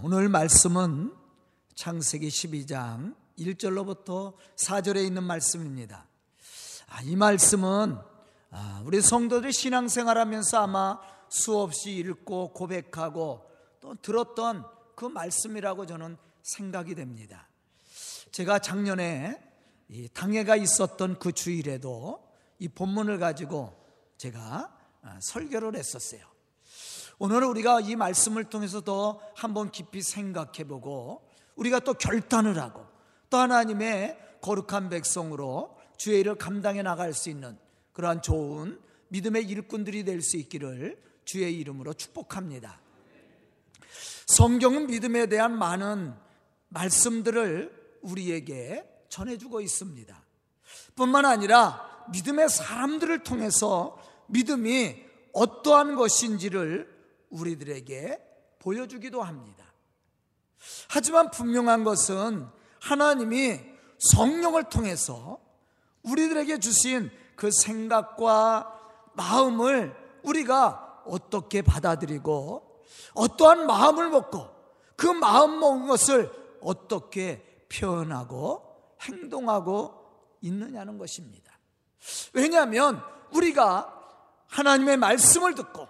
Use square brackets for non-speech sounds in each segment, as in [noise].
오늘 말씀은 창세기 12장 1절로부터 4절에 있는 말씀입니다. 아, 이 말씀은 아, 우리 성도들 신앙생활하면서 아마 수없이 읽고 고백하고 또 들었던 그 말씀이라고 저는 생각이 됩니다. 제가 작년에 당회가 있었던 그 주일에도 이 본문을 가지고 제가 아, 설교를 했었어요. 오늘은 우리가 이 말씀을 통해서 더 한번 깊이 생각해 보고 우리가 또 결단을 하고 또 하나님의 거룩한 백성으로 주의 일을 감당해 나갈 수 있는 그러한 좋은 믿음의 일꾼들이 될 수 있기를 주의 이름으로 축복합니다. 성경은 믿음에 대한 많은 말씀들을 우리에게 전해주고 있습니다. 뿐만 아니라 믿음의 사람들을 통해서 믿음이 어떠한 것인지를 우리들에게 보여주기도 합니다. 하지만 분명한 것은 하나님이 성령을 통해서 우리들에게 주신 그 생각과 마음을 우리가 어떻게 받아들이고 어떠한 마음을 먹고 그 마음 먹은 것을 어떻게 표현하고 행동하고 있느냐는 것입니다. 왜냐하면 우리가 하나님의 말씀을 듣고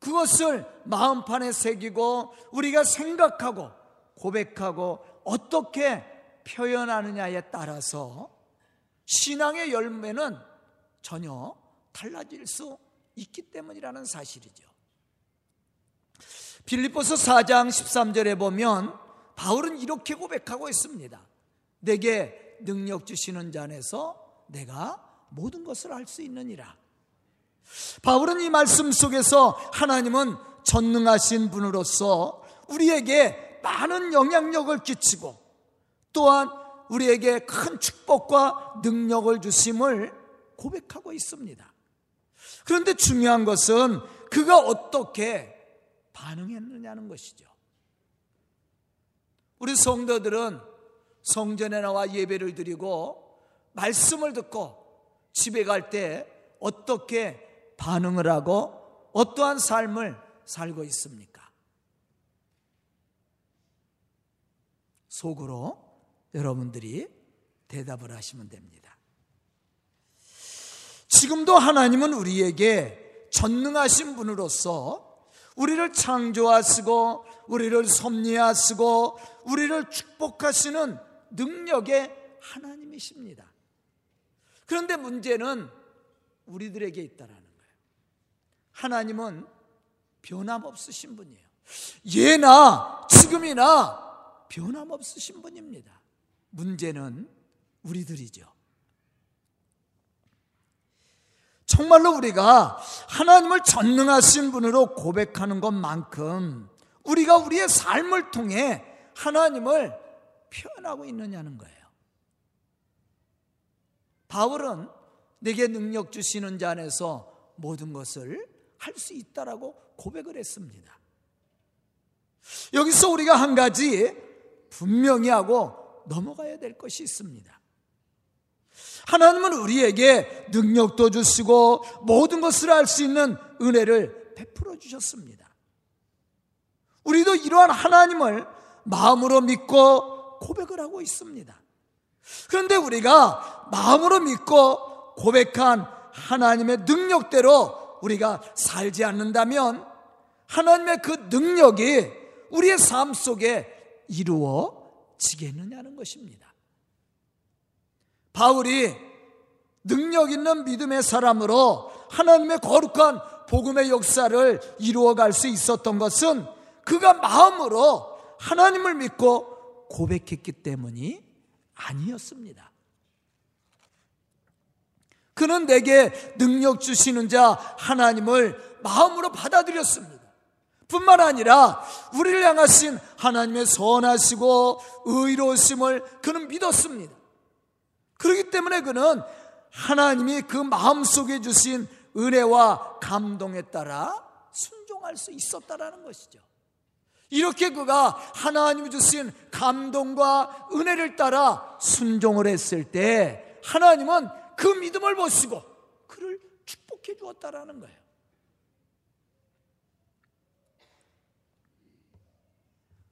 그것을 마음판에 새기고 우리가 생각하고 고백하고 어떻게 표현하느냐에 따라서 신앙의 열매는 전혀 달라질 수 있기 때문이라는 사실이죠. 빌립보서 4장 13절에 보면 바울은 이렇게 고백하고 있습니다. 내게 능력 주시는 자 안에서 내가 모든 것을 할 수 있느니라. 바울은 이 말씀 속에서 하나님은 전능하신 분으로서 우리에게 많은 영향력을 끼치고 또한 우리에게 큰 축복과 능력을 주심을 고백하고 있습니다. 그런데 중요한 것은 그가 어떻게 반응했느냐는 것이죠. 우리 성도들은 성전에 나와 예배를 드리고 말씀을 듣고 집에 갈 때 어떻게 반응을 하고 어떠한 삶을 살고 있습니까? 속으로 여러분들이 대답을 하시면 됩니다. 지금도 하나님은 우리에게 전능하신 분으로서 우리를 창조하시고 우리를 섭리하시고 우리를 축복하시는 능력의 하나님이십니다. 그런데 문제는 우리들에게 있다라는 하나님은 변함없으신 분이에요. 예나 지금이나 변함없으신 분입니다. 문제는 우리들이죠. 정말로 우리가 하나님을 전능하신 분으로 고백하는 것만큼 우리가 우리의 삶을 통해 하나님을 표현하고 있느냐는 거예요. 바울은 내게 능력 주시는 자 안에서 모든 것을 할 수 있다라고 고백을 했습니다. 여기서 우리가 한 가지 분명히 하고 넘어가야 될 것이 있습니다. 하나님은 우리에게 능력도 주시고 모든 것을 할수 있는 은혜를 베풀어 주셨습니다. 우리도 이러한 하나님을 마음으로 믿고 고백을 하고 있습니다. 그런데 우리가 마음으로 믿고 고백한 하나님의 능력대로 우리가 살지 않는다면 하나님의 그 능력이 우리의 삶 속에 이루어지겠느냐는 것입니다. 바울이 능력 있는 믿음의 사람으로 하나님의 거룩한 복음의 역사를 이루어갈 수 있었던 것은 그가 마음으로 하나님을 믿고 고백했기 때문이 아니었습니다. 그는 내게 능력 주시는 자 하나님을 마음으로 받아들였습니다. 뿐만 아니라 우리를 향하신 하나님의 선하시고 의로우심을 그는 믿었습니다. 그렇기 때문에 그는 하나님이 그 마음속에 주신 은혜와 감동에 따라 순종할 수 있었다라는 것이죠. 이렇게 그가 하나님이 주신 감동과 은혜를 따라 순종을 했을 때 하나님은 그 믿음을 보시고 그를 축복해 주었다라는 거예요.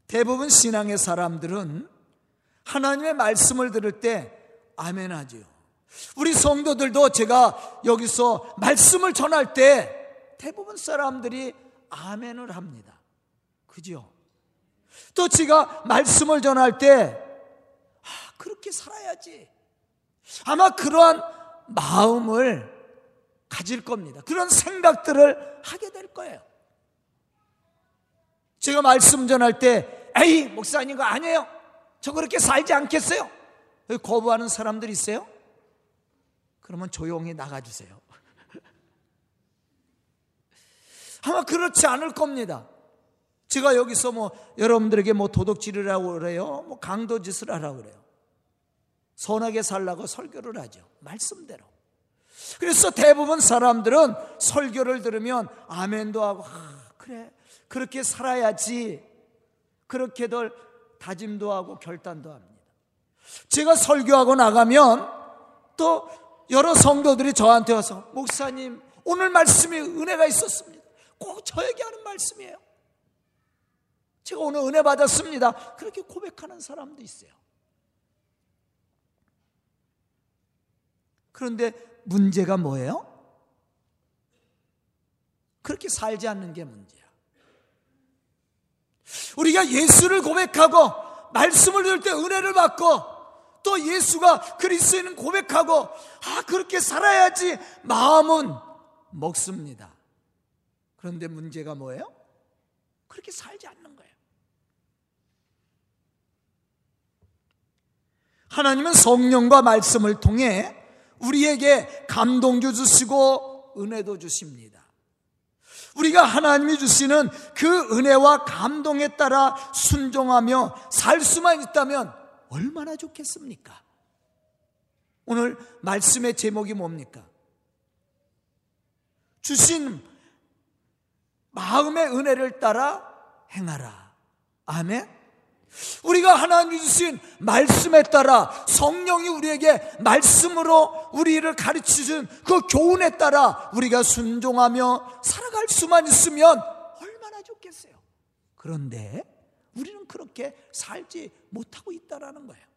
대부분 신앙의 사람들은 하나님의 말씀을 들을 때 아멘 하지요. 우리 성도들도 제가 여기서 말씀을 전할 때 대부분 사람들이 아멘을 합니다. 그죠? 또 제가 말씀을 전할 때 아, 그렇게 살아야지. 아마 그러한 마음을 가질 겁니다. 그런 생각들을 하게 될 거예요. 제가 말씀 전할 때, 에이, 목사님 거 아니에요. 저 그렇게 살지 않겠어요? 거부하는 사람들 있어요? 그러면 조용히 나가주세요. [laughs] 아마 그렇지 않을 겁니다. 제가 여기서 뭐 여러분들에게 뭐 도덕질이라고 그래요. 뭐 강도짓을 하라고 그래요. 선하게 살라고 설교를 하죠. 말씀대로. 그래서 대부분 사람들은 설교를 들으면 아멘도 하고 아, 그래 그렇게 살아야지 그렇게들 다짐도 하고 결단도 합니다. 제가 설교하고 나가면 또 여러 성도들이 저한테 와서 목사님 오늘 말씀이 은혜가 있었습니다. 꼭 저에게 하는 말씀이에요. 제가 오늘 은혜 받았습니다. 그렇게 고백하는 사람도 있어요. 그런데 문제가 뭐예요? 그렇게 살지 않는 게 문제야. 우리가 예수를 고백하고 말씀을 들을 때 은혜를 받고 또 예수가 그리스도인 고백하고 아 그렇게 살아야지 마음은 먹습니다. 그런데 문제가 뭐예요? 그렇게 살지 않는 거예요. 하나님은 성령과 말씀을 통해 우리에게 감동도 주시고 은혜도 주십니다. 우리가 하나님이 주시는 그 은혜와 감동에 따라 순종하며 살 수만 있다면 얼마나 좋겠습니까? 오늘 말씀의 제목이 뭡니까? 주신 마음의 은혜를 따라 행하라. 아멘. 우리가 하나님이 주신 말씀에 따라 성령이 우리에게 말씀으로 우리를 가르치신 그 교훈에 따라 우리가 순종하며 살아갈 수만 있으면 얼마나 좋겠어요. 그런데 우리는 그렇게 살지 못하고 있다라는 거예요.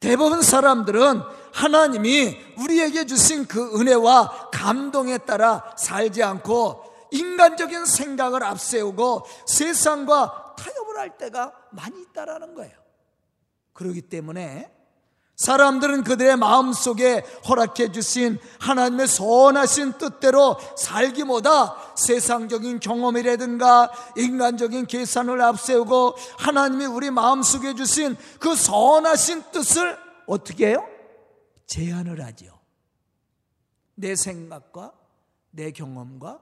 대부분 사람들은 하나님이 우리에게 주신 그 은혜와 감동에 따라 살지 않고 인간적인 생각을 앞세우고 세상과 타협을 할 때가 많이 있다라는 거예요. 그렇기 때문에 사람들은 그들의 마음 속에 허락해 주신 하나님의 선하신 뜻대로 살기보다 세상적인 경험이라든가 인간적인 계산을 앞세우고 하나님이 우리 마음 속에 주신 그 선하신 뜻을 어떻게 해요? 제한을 하죠. 내 생각과 내 경험과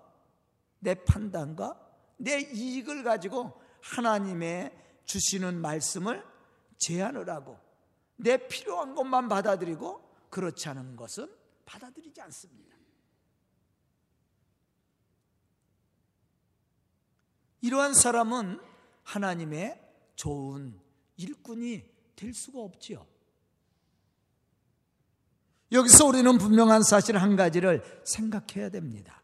내 판단과 내 이익을 가지고 하나님의 주시는 말씀을 제한을 하고 내 필요한 것만 받아들이고 그렇지 않은 것은 받아들이지 않습니다. 이러한 사람은 하나님의 좋은 일꾼이 될 수가 없지요. 여기서 우리는 분명한 사실 한 가지를 생각해야 됩니다.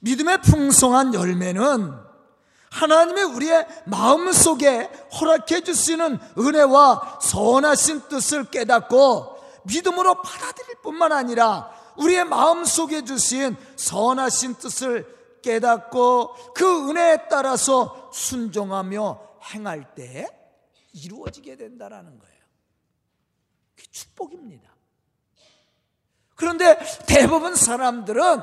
믿음의 풍성한 열매는 하나님의 우리의 마음 속에 허락해 주시는 은혜와 선하신 뜻을 깨닫고 믿음으로 받아들일 뿐만 아니라 우리의 마음 속에 주신 선하신 뜻을 깨닫고 그 은혜에 따라서 순종하며 행할 때 이루어지게 된다라는 거예요. 그 축복입니다. 그런데 대부분 사람들은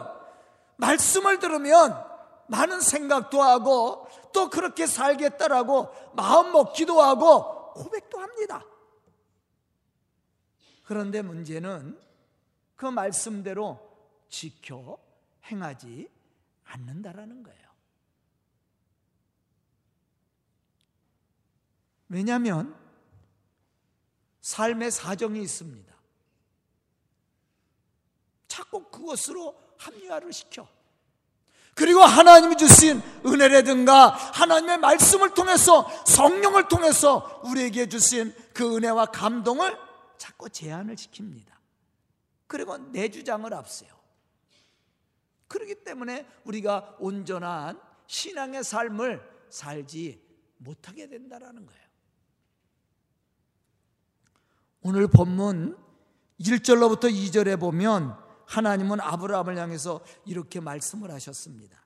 말씀을 들으면 많은 생각도 하고 또 그렇게 살겠다라고 마음 먹기도 하고 고백도 합니다. 그런데 문제는 그 말씀대로 지켜 행하지 않는다라는 거예요. 왜냐하면 삶의 사정이 있습니다. 자꾸 그것으로 합리화를 시켜. 그리고 하나님이 주신 은혜라든가 하나님의 말씀을 통해서 성령을 통해서 우리에게 주신 그 은혜와 감동을 자꾸 제한을 시킵니다. 그리고 내 주장을 앞세요. 그렇기 때문에 우리가 온전한 신앙의 삶을 살지 못하게 된다라는 거예요. 오늘 본문 1절로부터 2절에 보면 하나님은 아브라함을 향해서 이렇게 말씀을 하셨습니다.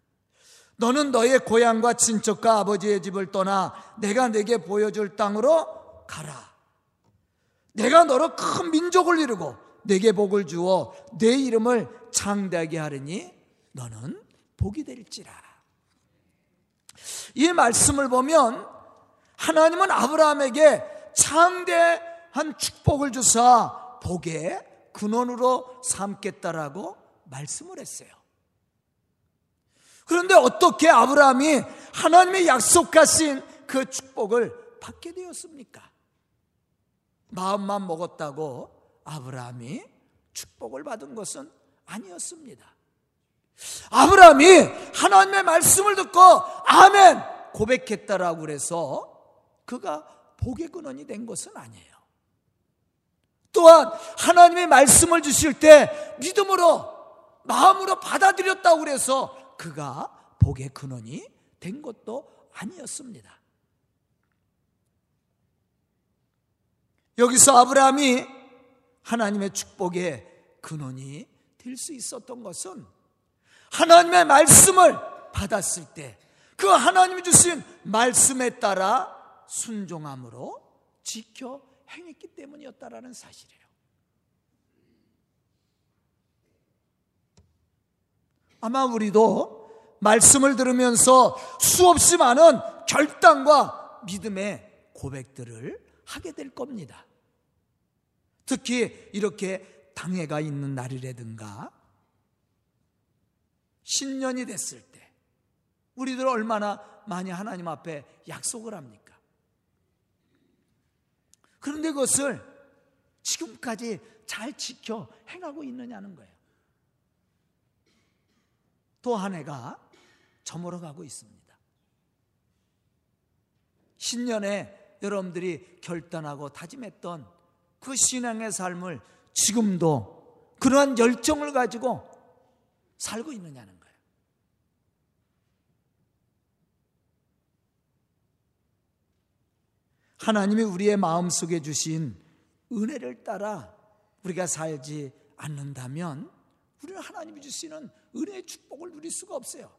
너는 너의 고향과 친척과 아버지의 집을 떠나 내가 내게 보여줄 땅으로 가라. 내가 너로 큰 민족을 이루고 내게 복을 주어 내 이름을 창대하게 하리니 너는 복이 될지라. 이 말씀을 보면 하나님은 아브라함에게 창대한 축복을 주사 복의 근원으로 삼겠다라고 말씀을 했어요. 그런데 어떻게 아브라함이 하나님의 약속하신 그 축복을 받게 되었습니까? 마음만 먹었다고 아브라함이 축복을 받은 것은 아니었습니다. 아브라함이 하나님의 말씀을 듣고 아멘 고백했다라고 그래서 그가 복의 근원이 된 것은 아니에요. 또한 하나님의 말씀을 주실 때 믿음으로 마음으로 받아들였다고 그래서 그가 복의 근원이 된 것도 아니었습니다. 여기서 아브라함이 하나님의 축복의 근원이 될 수 있었던 것은 하나님의 말씀을 받았을 때 그 하나님이 주신 말씀에 따라 순종함으로 지켜 행했기 때문이었다라는 사실이에요. 아마 우리도 말씀을 들으면서 수없이 많은 결단과 믿음의 고백들을 하게 될 겁니다. 특히 이렇게 당해가 있는 날이라든가 신년이 됐을 때 우리들 얼마나 많이 하나님 앞에 약속을 합니까? 그런데 그것을 지금까지 잘 지켜 행하고 있느냐는 거예요. 또 한 해가 저물어 가고 있습니다. 신년에 여러분들이 결단하고 다짐했던 그 신앙의 삶을 지금도 그러한 열정을 가지고 살고 있느냐는 거예요. 하나님이 우리의 마음속에 주신 은혜를 따라 우리가 살지 않는다면 우리는 하나님이 주시는 은혜의 축복을 누릴 수가 없어요.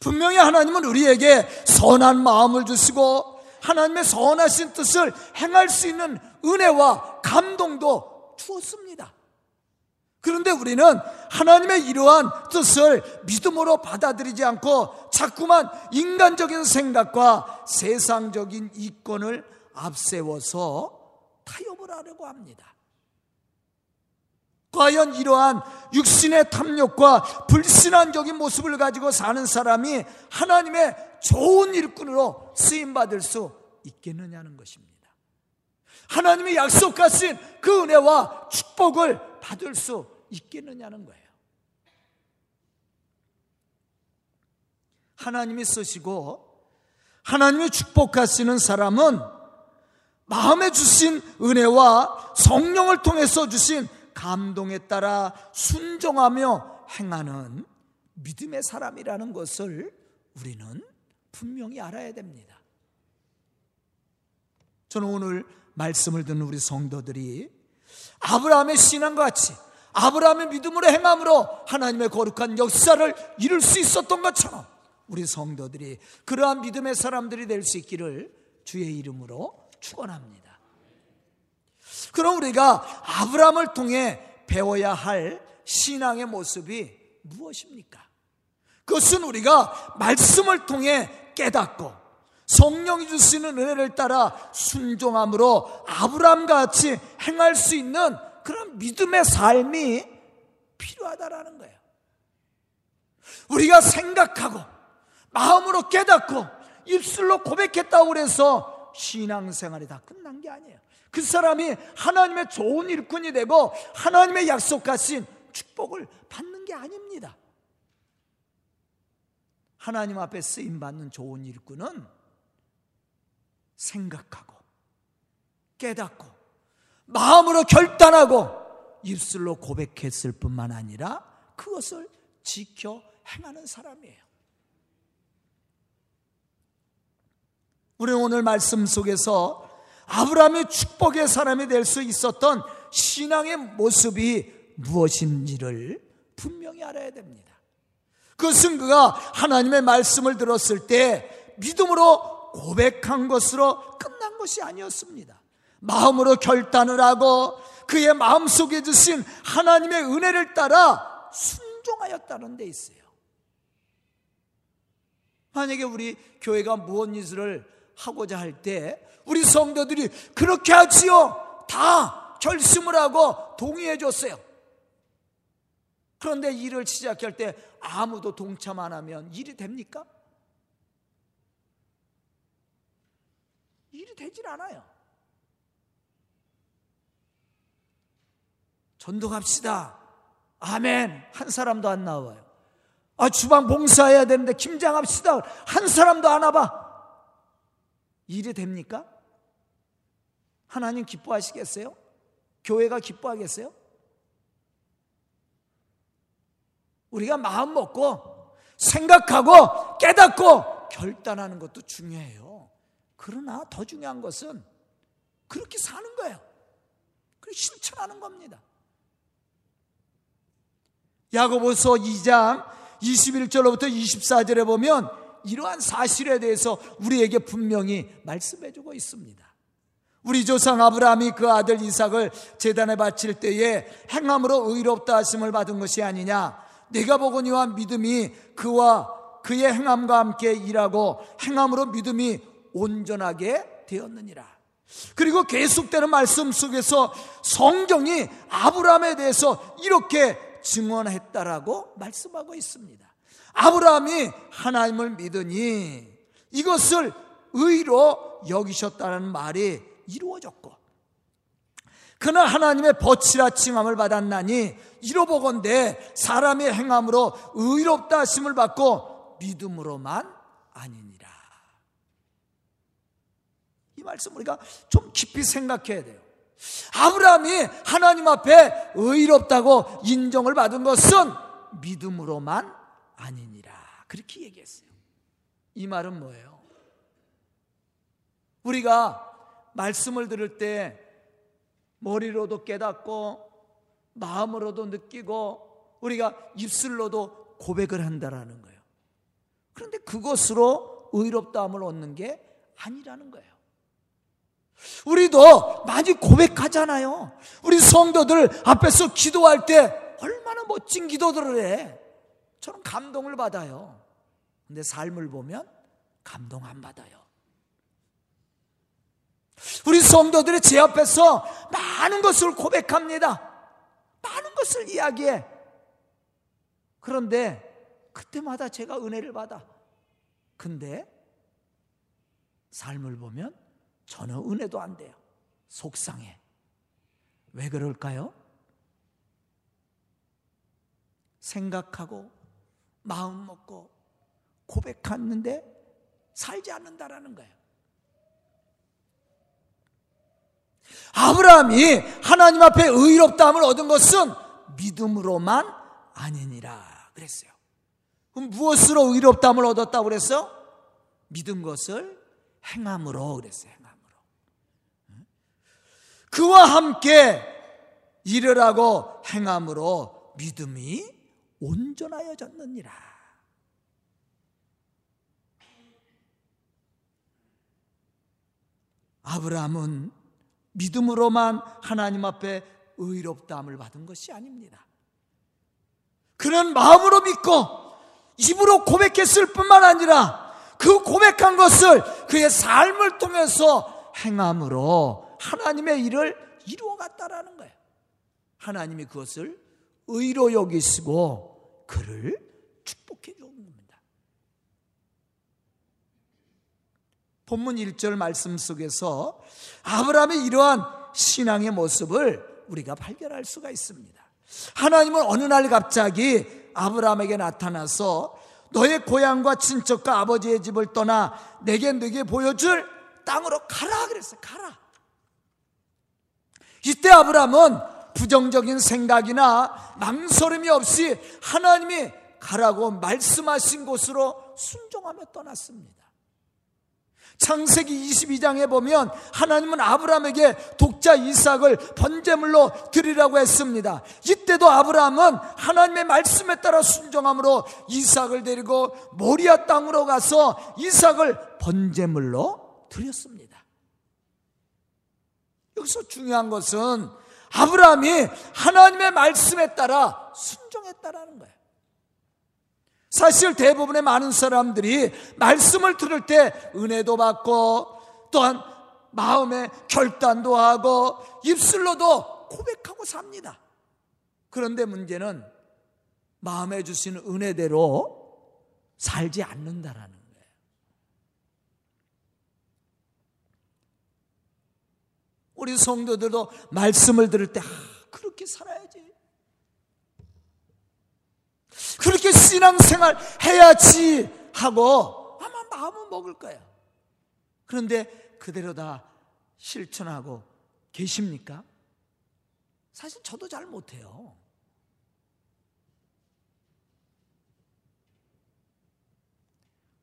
분명히 하나님은 우리에게 선한 마음을 주시고 하나님의 선하신 뜻을 행할 수 있는 은혜와 감동도 주었습니다. 그런데 우리는 하나님의 이러한 뜻을 믿음으로 받아들이지 않고 자꾸만 인간적인 생각과 세상적인 이권을 앞세워서 타협을 하려고 합니다. 과연 이러한 육신의 탐욕과 불신앙적인 모습을 가지고 사는 사람이 하나님의 좋은 일꾼으로 쓰임받을 수 있겠느냐는 것입니다. 하나님이 약속하신 그 은혜와 축복을 받을 수 있겠느냐는 거예요. 하나님이 쓰시고 하나님이 축복하시는 사람은 마음에 주신 은혜와 성령을 통해서 주신 감동에 따라 순종하며 행하는 믿음의 사람이라는 것을 우리는 분명히 알아야 됩니다. 저는 오늘 말씀을 듣는 우리 성도들이 아브라함의 신앙과 같이 아브라함의 믿음으로 행함으로 하나님의 거룩한 역사를 이룰 수 있었던 것처럼 우리 성도들이 그러한 믿음의 사람들이 될 수 있기를 주의 이름으로 축원합니다. 그럼 우리가 아브라함을 통해 배워야 할 신앙의 모습이 무엇입니까? 그것은 우리가 말씀을 통해 깨닫고 성령이 주시는 은혜를 따라 순종함으로 아브라함 같이 행할 수 있는 그런 믿음의 삶이 필요하다라는 거예요. 우리가 생각하고 마음으로 깨닫고 입술로 고백했다고 그래서 신앙생활이 다 끝난 게 아니에요. 그 사람이 하나님의 좋은 일꾼이 되고 하나님의 약속하신 축복을 받는 게 아닙니다. 하나님 앞에 쓰임 받는 좋은 일꾼은 생각하고 깨닫고 마음으로 결단하고 입술로 고백했을 뿐만 아니라 그것을 지켜 행하는 사람이에요. 우리는 오늘 말씀 속에서 아브라함의 축복의 사람이 될 수 있었던 신앙의 모습이 무엇인지를 분명히 알아야 됩니다. 그것은 그가 하나님의 말씀을 들었을 때 믿음으로 고백한 것으로 끝난 것이 아니었습니다. 마음으로 결단을 하고 그의 마음속에 주신 하나님의 은혜를 따라 순종하였다는 데 있어요. 만약에 우리 교회가 무엇 일을 하고자 할 때 우리 성도들이 그렇게 하지요. 다 결심을 하고 동의해 줬어요. 그런데 일을 시작할 때 아무도 동참 안 하면 일이 됩니까? 일이 되질 않아요. 전도 갑시다. 아멘. 한 사람도 안 나와요. 아, 주방 봉사해야 되는데 김장합시다. 한 사람도 안 와봐. 일이 됩니까? 하나님 기뻐하시겠어요? 교회가 기뻐하겠어요? 우리가 마음 먹고 생각하고 깨닫고 결단하는 것도 중요해요. 그러나 더 중요한 것은 그렇게 사는 거예요. 그 실천하는 겁니다. 야고보서 2장 21절로부터 24절에 보면 이러한 사실에 대해서 우리에게 분명히 말씀해 주고 있습니다. 우리 조상 아브라함이 그 아들 이삭을 재단에 바칠 때에 행함으로 의롭다 하심을 받은 것이 아니냐 내가 보거니와 믿음이 그와 그의 행함과 함께 일하고 행함으로 믿음이 온전하게 되었느니라. 그리고 계속되는 말씀 속에서 성경이 아브라함에 대해서 이렇게 증언했다라고 말씀하고 있습니다. 아브라함이 하나님을 믿으니 이것을 의로 여기셨다는 말이 이루어졌고 그는 하나님의 버치라 칭함을 받았나니 이로보건대 사람의 행함으로 의롭다 하심을 받고 믿음으로만 아니니라. 이 말씀 우리가 좀 깊이 생각해야 돼요. 아브라함이 하나님 앞에 의롭다고 인정을 받은 것은 믿음으로만 아니니라. 그렇게 얘기했어요. 이 말은 뭐예요? 우리가 말씀을 들을 때 머리로도 깨닫고 마음으로도 느끼고 우리가 입술로도 고백을 한다라는 거예요. 그런데 그것으로 의롭다함을 얻는 게 아니라는 거예요. 우리도 많이 고백하잖아요. 우리 성도들 앞에서 기도할 때 얼마나 멋진 기도들을 해. 저는 감동을 받아요. 근데 삶을 보면 감동 안 받아요. 우리 성도들이 제 앞에서 많은 것을 고백합니다. 많은 것을 이야기해. 그런데 그때마다 제가 은혜를 받아. 근데 삶을 보면 전혀 은혜도 안 돼요. 속상해. 왜 그럴까요? 생각하고 마음 먹고 고백했는데 살지 않는다라는 거예요. 아브라함이 하나님 앞에 의롭다함을 얻은 것은 믿음으로만 아니니라 그랬어요. 그럼 무엇으로 의롭다함을 얻었다고 그랬어? 믿은 것을 행함으로 그랬어요. 그와 함께 일을 고 행함으로 믿음이 온전하여졌느니라. 아브라함은 믿음으로만 하나님 앞에 의롭다함을 받은 것이 아닙니다. 그는 마음으로 믿고 입으로 고백했을 뿐만 아니라 그 고백한 것을 그의 삶을 통해서 행함으로 하나님의 일을 이루어 갔다라는 거예요. 하나님이 그것을 의로 여기시고 그를 축복해 준 겁니다. 본문 1절 말씀 속에서 아브라함의 이러한 신앙의 모습을 우리가 발견할 수가 있습니다. 하나님은 어느 날 갑자기 아브라함에게 나타나서 너의 고향과 친척과 아버지의 집을 떠나 내게 내게 보여줄 땅으로 가라 그랬어요. 가라. 이때 아브라함은 부정적인 생각이나 망설임이 없이 하나님이 가라고 말씀하신 곳으로 순종하며 떠났습니다. 창세기 22장에 보면 하나님은 아브라함에게 독자 이삭을 번제물로 드리라고 했습니다. 이때도 아브라함은 하나님의 말씀에 따라 순종함으로 이삭을 데리고 모리아 땅으로 가서 이삭을 번제물로 드렸습니다. 여기서 중요한 것은 아브라함이 하나님의 말씀에 따라 순종했다라는 거예요. 사실 대부분의 많은 사람들이 말씀을 들을 때 은혜도 받고 또한 마음에 결단도 하고 입술로도 고백하고 삽니다. 그런데 문제는 마음에 주신 은혜대로 살지 않는다라는 거예요. 우리 성도들도 말씀을 들을 때 아, 그렇게 살아야지. 그렇게 신앙생활 해야지 하고 아마 마음은 먹을 거야. 그런데 그대로 다 실천하고 계십니까? 사실 저도 잘 못해요.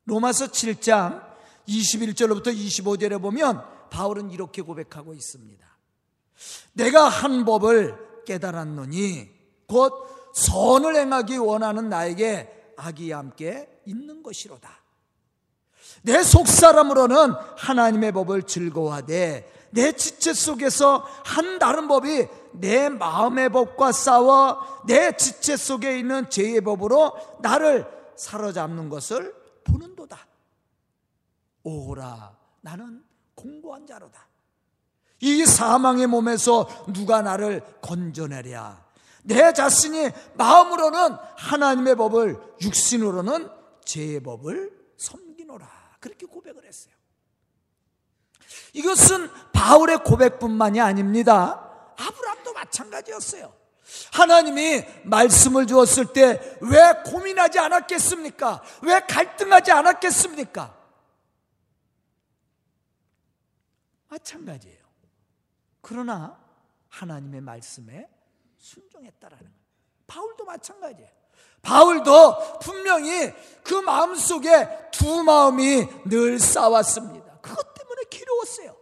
로마서 7장 21절로부터 25절에 보면 바울은 이렇게 고백하고 있습니다. 내가 한 법을 깨달았노니 곧 선을 행하기 원하는 나에게 악이 함께 있는 것이로다. 내 속사람으로는 하나님의 법을 즐거워하되 내 지체 속에서 한 다른 법이 내 마음의 법과 싸워 내 지체 속에 있는 죄의 법으로 나를 사로잡는 것을 보는도다. 오라 나는 공고한 자로다. 이 사망의 몸에서 누가 나를 건져내랴. 내 자신이 마음으로는 하나님의 법을 육신으로는 죄의 법을 섬기노라. 그렇게 고백을 했어요. 이것은 바울의 고백뿐만이 아닙니다. 아브라함도 마찬가지였어요. 하나님이 말씀을 주었을 때 왜 고민하지 않았겠습니까? 왜 갈등하지 않았겠습니까? 마찬가지예요. 그러나 하나님의 말씀에 순종했다라는 거예요. 바울도 마찬가지예요. 바울도 분명히 그 마음 속에 두 마음이 늘 싸웠습니다. 그것 때문에 괴로웠어요.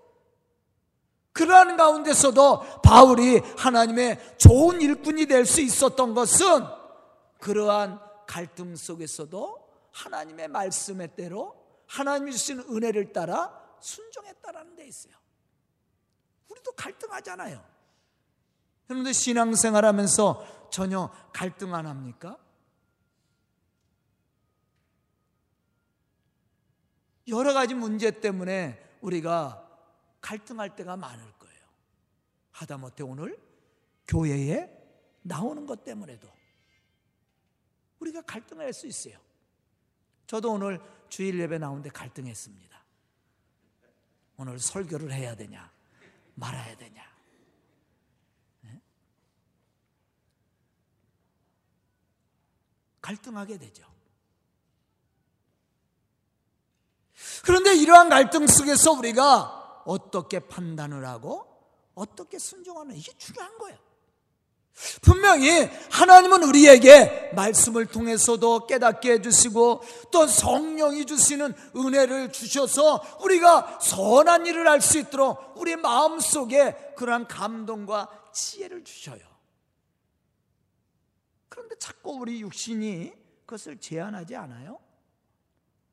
그러한 가운데서도 바울이 하나님의 좋은 일꾼이 될 수 있었던 것은 그러한 갈등 속에서도 하나님의 말씀의 대로 하나님이 주신 은혜를 따라 순종했다라는 데 있어요. 우리도 갈등하잖아요. 그런데 신앙생활 하면서 전혀 갈등 안 합니까? 여러 가지 문제 때문에 우리가 갈등할 때가 많을 거예요. 하다못해 오늘 교회에 나오는 것 때문에도 우리가 갈등할 수 있어요. 저도 오늘 주일 예배 나오는데 갈등했습니다. 오늘 설교를 해야 되냐, 말아야 되냐. 갈등하게 되죠. 그런데 이러한 갈등 속에서 우리가 어떻게 판단을 하고 어떻게 순종하는 이게 중요한 거예요. 분명히 하나님은 우리에게 말씀을 통해서도 깨닫게 해주시고 또 성령이 주시는 은혜를 주셔서 우리가 선한 일을 할 수 있도록 우리 마음 속에 그러한 감동과 지혜를 주셔요. 그런데 자꾸 우리 육신이 그것을 제한하지 않아요?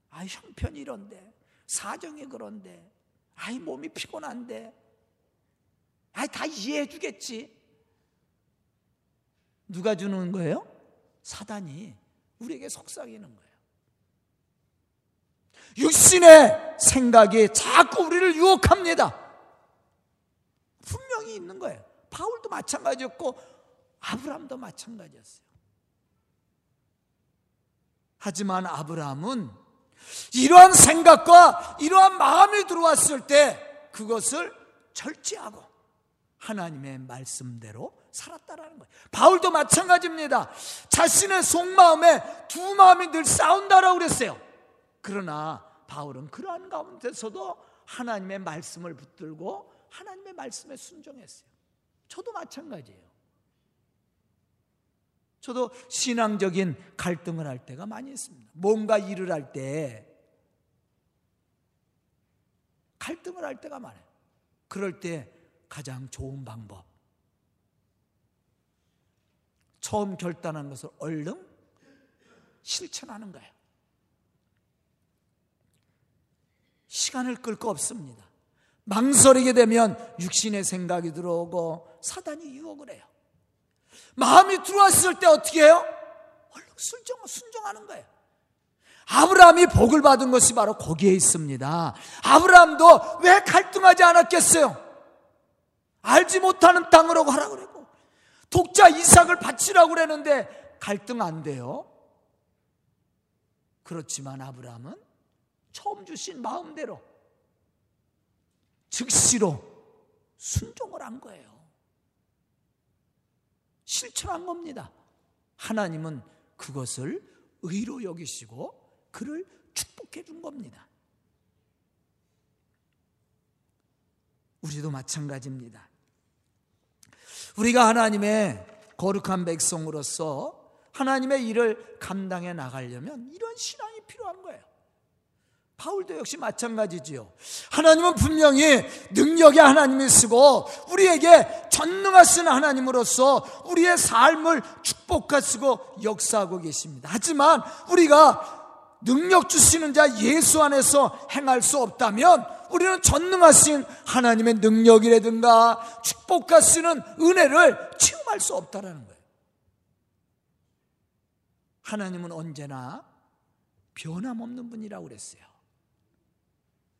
아, 형편이 이런데, 사정이 그런데, 아이, 몸이 피곤한데, 아이, 다 이해해 주겠지. 누가 주는 거예요? 사단이 우리에게 속삭이는 거예요. 육신의 생각이 자꾸 우리를 유혹합니다. 분명히 있는 거예요. 바울도 마찬가지였고, 아브람도 마찬가지였어요. 하지만 아브라함은 이러한 생각과 이러한 마음이 들어왔을 때 그것을 절제하고 하나님의 말씀대로 살았다라는 거예요. 바울도 마찬가지입니다. 자신의 속마음에 두 마음이 늘 싸운다라고 그랬어요. 그러나 바울은 그러한 가운데서도 하나님의 말씀을 붙들고 하나님의 말씀에 순종했어요. 저도 마찬가지예요. 저도 신앙적인 갈등을 할 때가 많이 있습니다. 뭔가 일을 할 때 갈등을 할 때가 많아요. 그럴 때 가장 좋은 방법. 처음 결단한 것을 얼른 실천하는 거예요. 시간을 끌 거 없습니다. 망설이게 되면 육신의 생각이 들어오고 사단이 유혹을 해요. 마음이 들어왔을 때 어떻게 해요? 얼른 순종, 순종하는 거예요. 아브라함이 복을 받은 것이 바로 거기에 있습니다. 아브라함도 왜 갈등하지 않았겠어요? 알지 못하는 땅으로 가라 그러고 독자 이삭을 바치라고 그랬는데 갈등 안 돼요. 그렇지만 아브라함은 처음 주신 마음대로 즉시로 순종을 한 거예요. 실천한 겁니다. 하나님은 그것을 의로 여기시고 그를 축복해 준 겁니다. 우리도 마찬가지입니다. 우리가 하나님의 거룩한 백성으로서 하나님의 일을 감당해 나가려면 이런 신앙이 필요한 거예요. 바울도 역시 마찬가지지요. 하나님은 분명히 능력의 하나님이 쓰고 우리에게 전능하신 하나님으로서 우리의 삶을 축복하시고 역사하고 계십니다. 하지만 우리가 능력 주시는 자 예수 안에서 행할 수 없다면 우리는 전능하신 하나님의 능력이라든가 축복하시는 은혜를 체험할 수 없다라는 거예요. 하나님은 언제나 변함없는 분이라고 그랬어요.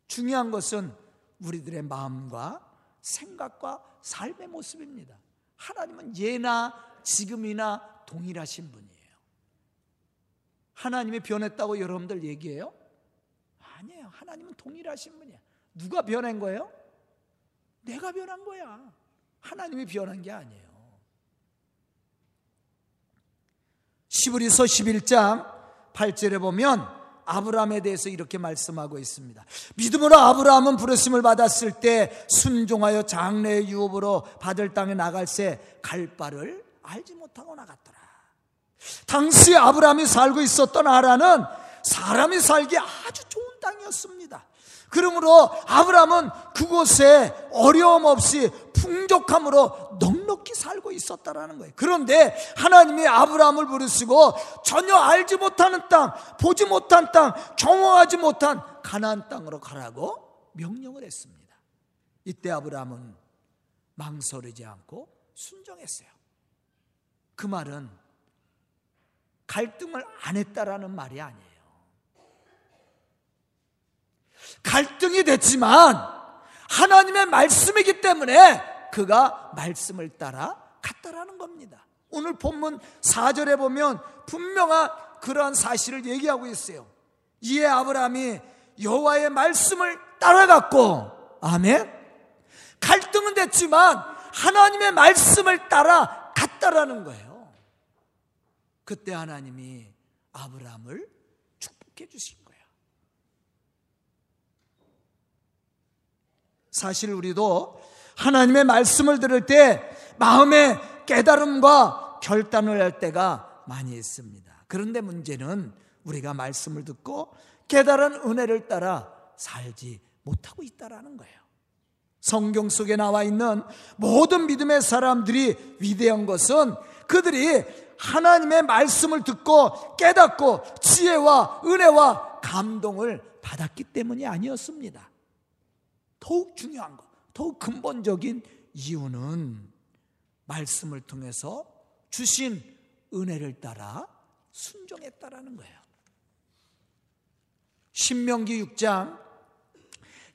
중요한 것은 우리들의 마음과 생각과 삶의 모습입니다. 하나님은 예나 지금이나 동일하신 분이에요. 하나님이 변했다고 여러분들 얘기해요? 아니에요. 하나님은 동일하신 분이야. 누가 변한 거예요? 내가 변한 거야. 하나님이 변한 게 아니에요. 시브리서 11장 8절에 보면 아브라함에 대해서 이렇게 말씀하고 있습니다. 믿음으로 아브라함은 부르심을 받았을 때 순종하여 장래의 유업으로 받을 땅에 나갈새 갈 바를 알지 못하고 나갔더라. 당시 아브라함이 살고 있었던 아라는 사람이 살기 아주 좋은 땅이었습니다. 그러므로 아브라함은 그곳에 어려움 없이 풍족함으로 넉넉히 살고 있었다라는 거예요. 그런데 하나님이 아브라함을 부르시고 전혀 알지 못하는 땅, 보지 못한 땅, 경험하지 못한 가나안 땅으로 가라고 명령을 했습니다. 이때 아브라함은 망설이지 않고 순종했어요. 그 말은 갈등을 안 했다라는 말이 아니에요. 갈등이 됐지만 하나님의 말씀이기 때문에 그가 말씀을 따라 갔다라는 겁니다. 오늘 본문 4절에 보면 분명한 그러한 사실을 얘기하고 있어요. 이에 아브라함이 여호와의 말씀을 따라갔고 아멘. 갈등은 됐지만 하나님의 말씀을 따라 갔다라는 거예요. 그때 하나님이 아브라함을 축복해 주신 사실 우리도 하나님의 말씀을 들을 때 마음의 깨달음과 결단을 할 때가 많이 있습니다. 그런데 문제는 우리가 말씀을 듣고 깨달은 은혜를 따라 살지 못하고 있다라는 거예요. 성경 속에 나와 있는 모든 믿음의 사람들이 위대한 것은 그들이 하나님의 말씀을 듣고 깨닫고 지혜와 은혜와 감동을 받았기 때문이 아니었습니다. 더욱 중요한 것, 더욱 근본적인 이유는 말씀을 통해서 주신 은혜를 따라 순종했다라는 거예요. 신명기 6장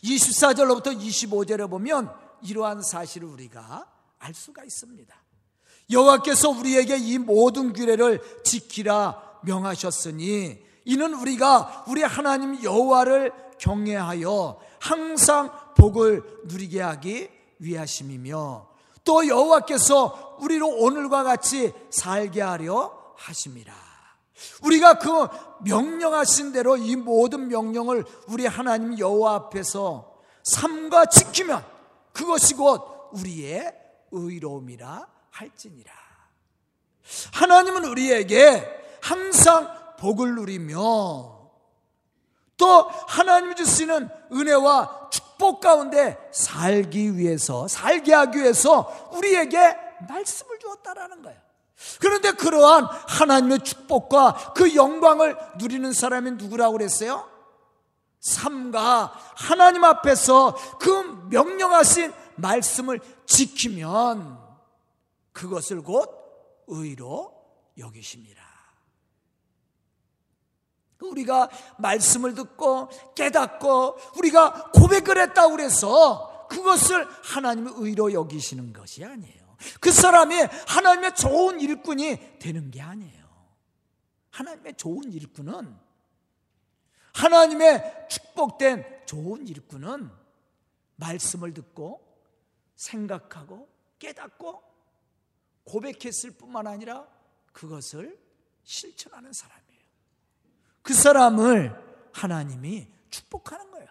24절로부터 25절에 보면 이러한 사실을 우리가 알 수가 있습니다. 여호와께서 우리에게 이 모든 규례를 지키라 명하셨으니 이는 우리가 우리 하나님 여호와를 경외하여 항상 복을 누리게 하기 위하심이며 또 여호와께서 우리로 오늘과 같이 살게 하려 하심이라. 우리가 그 명령하신 대로 이 모든 명령을 우리 하나님 여호와 앞에서 삼가 지키면 그것이 곧 우리의 의로움이라 할지니라. 하나님은 우리에게 항상 복을 누리며 또 하나님이 주시는 은혜와 축복 가운데 살기 위해서, 살게 하기 위해서 우리에게 말씀을 주었다라는 거예요. 그런데 그러한 하나님의 축복과 그 영광을 누리는 사람이 누구라고 그랬어요? 삶과 하나님 앞에서 그 명령하신 말씀을 지키면 그것을 곧 의로 여기십니다. 우리가 말씀을 듣고 깨닫고 우리가 고백을 했다고 그래서 그것을 하나님의 의로 여기시는 것이 아니에요. 그 사람이 하나님의 좋은 일꾼이 되는 게 아니에요. 하나님의 좋은 일꾼은 하나님의 축복된 좋은 일꾼은 말씀을 듣고 생각하고 깨닫고 고백했을 뿐만 아니라 그것을 실천하는 사람이에요. 그 사람을 하나님이 축복하는 거예요.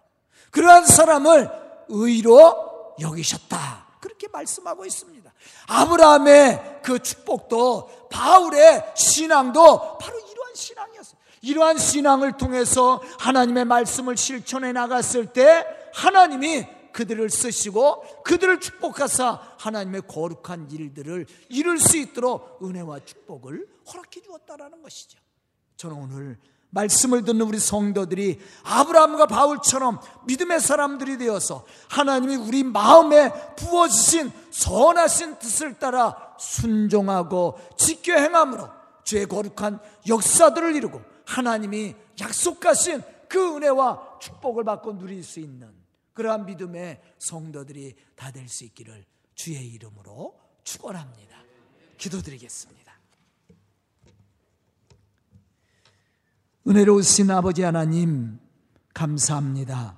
그러한 사람을 의로 여기셨다. 그렇게 말씀하고 있습니다. 아브라함의 그 축복도 바울의 신앙도 바로 이러한 신앙이었어요. 이러한 신앙을 통해서 하나님의 말씀을 실천해 나갔을 때 하나님이 그들을 쓰시고 그들을 축복하사 하나님의 거룩한 일들을 이룰 수 있도록 은혜와 축복을 허락해 주었다라는 것이죠. 저는 오늘 말씀을 듣는 우리 성도들이 아브라함과 바울처럼 믿음의 사람들이 되어서 하나님이 우리 마음에 부어주신 선하신 뜻을 따라 순종하고 지켜 행함으로 죄 거룩한 역사들을 이루고 하나님이 약속하신 그 은혜와 축복을 받고 누릴 수 있는 그러한 믿음의 성도들이 다 될 수 있기를 주의 이름으로 축원합니다. 기도드리겠습니다. 은혜로우신 아버지 하나님 감사합니다.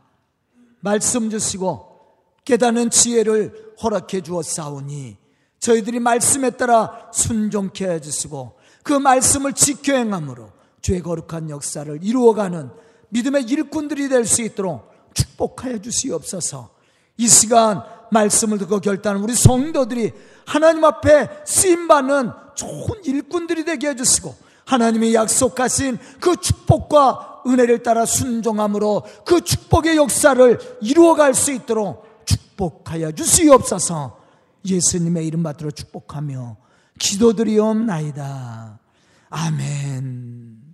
말씀 주시고 깨닫는 지혜를 허락해 주었사오니 저희들이 말씀에 따라 순종케 해 주시고 그 말씀을 지켜 행함으로 죄 거룩한 역사를 이루어가는 믿음의 일꾼들이 될 수 있도록 축복하여 주시옵소서. 이 시간 말씀을 듣고 결단한 우리 성도들이 하나님 앞에 쓰임 받는 좋은 일꾼들이 되게 해 주시고 하나님이 약속하신 그 축복과 은혜를 따라 순종함으로 그 축복의 역사를 이루어갈 수 있도록 축복하여 주시옵소서 예수님의 이름 받들어 축복하며 기도드리옵나이다. 아멘.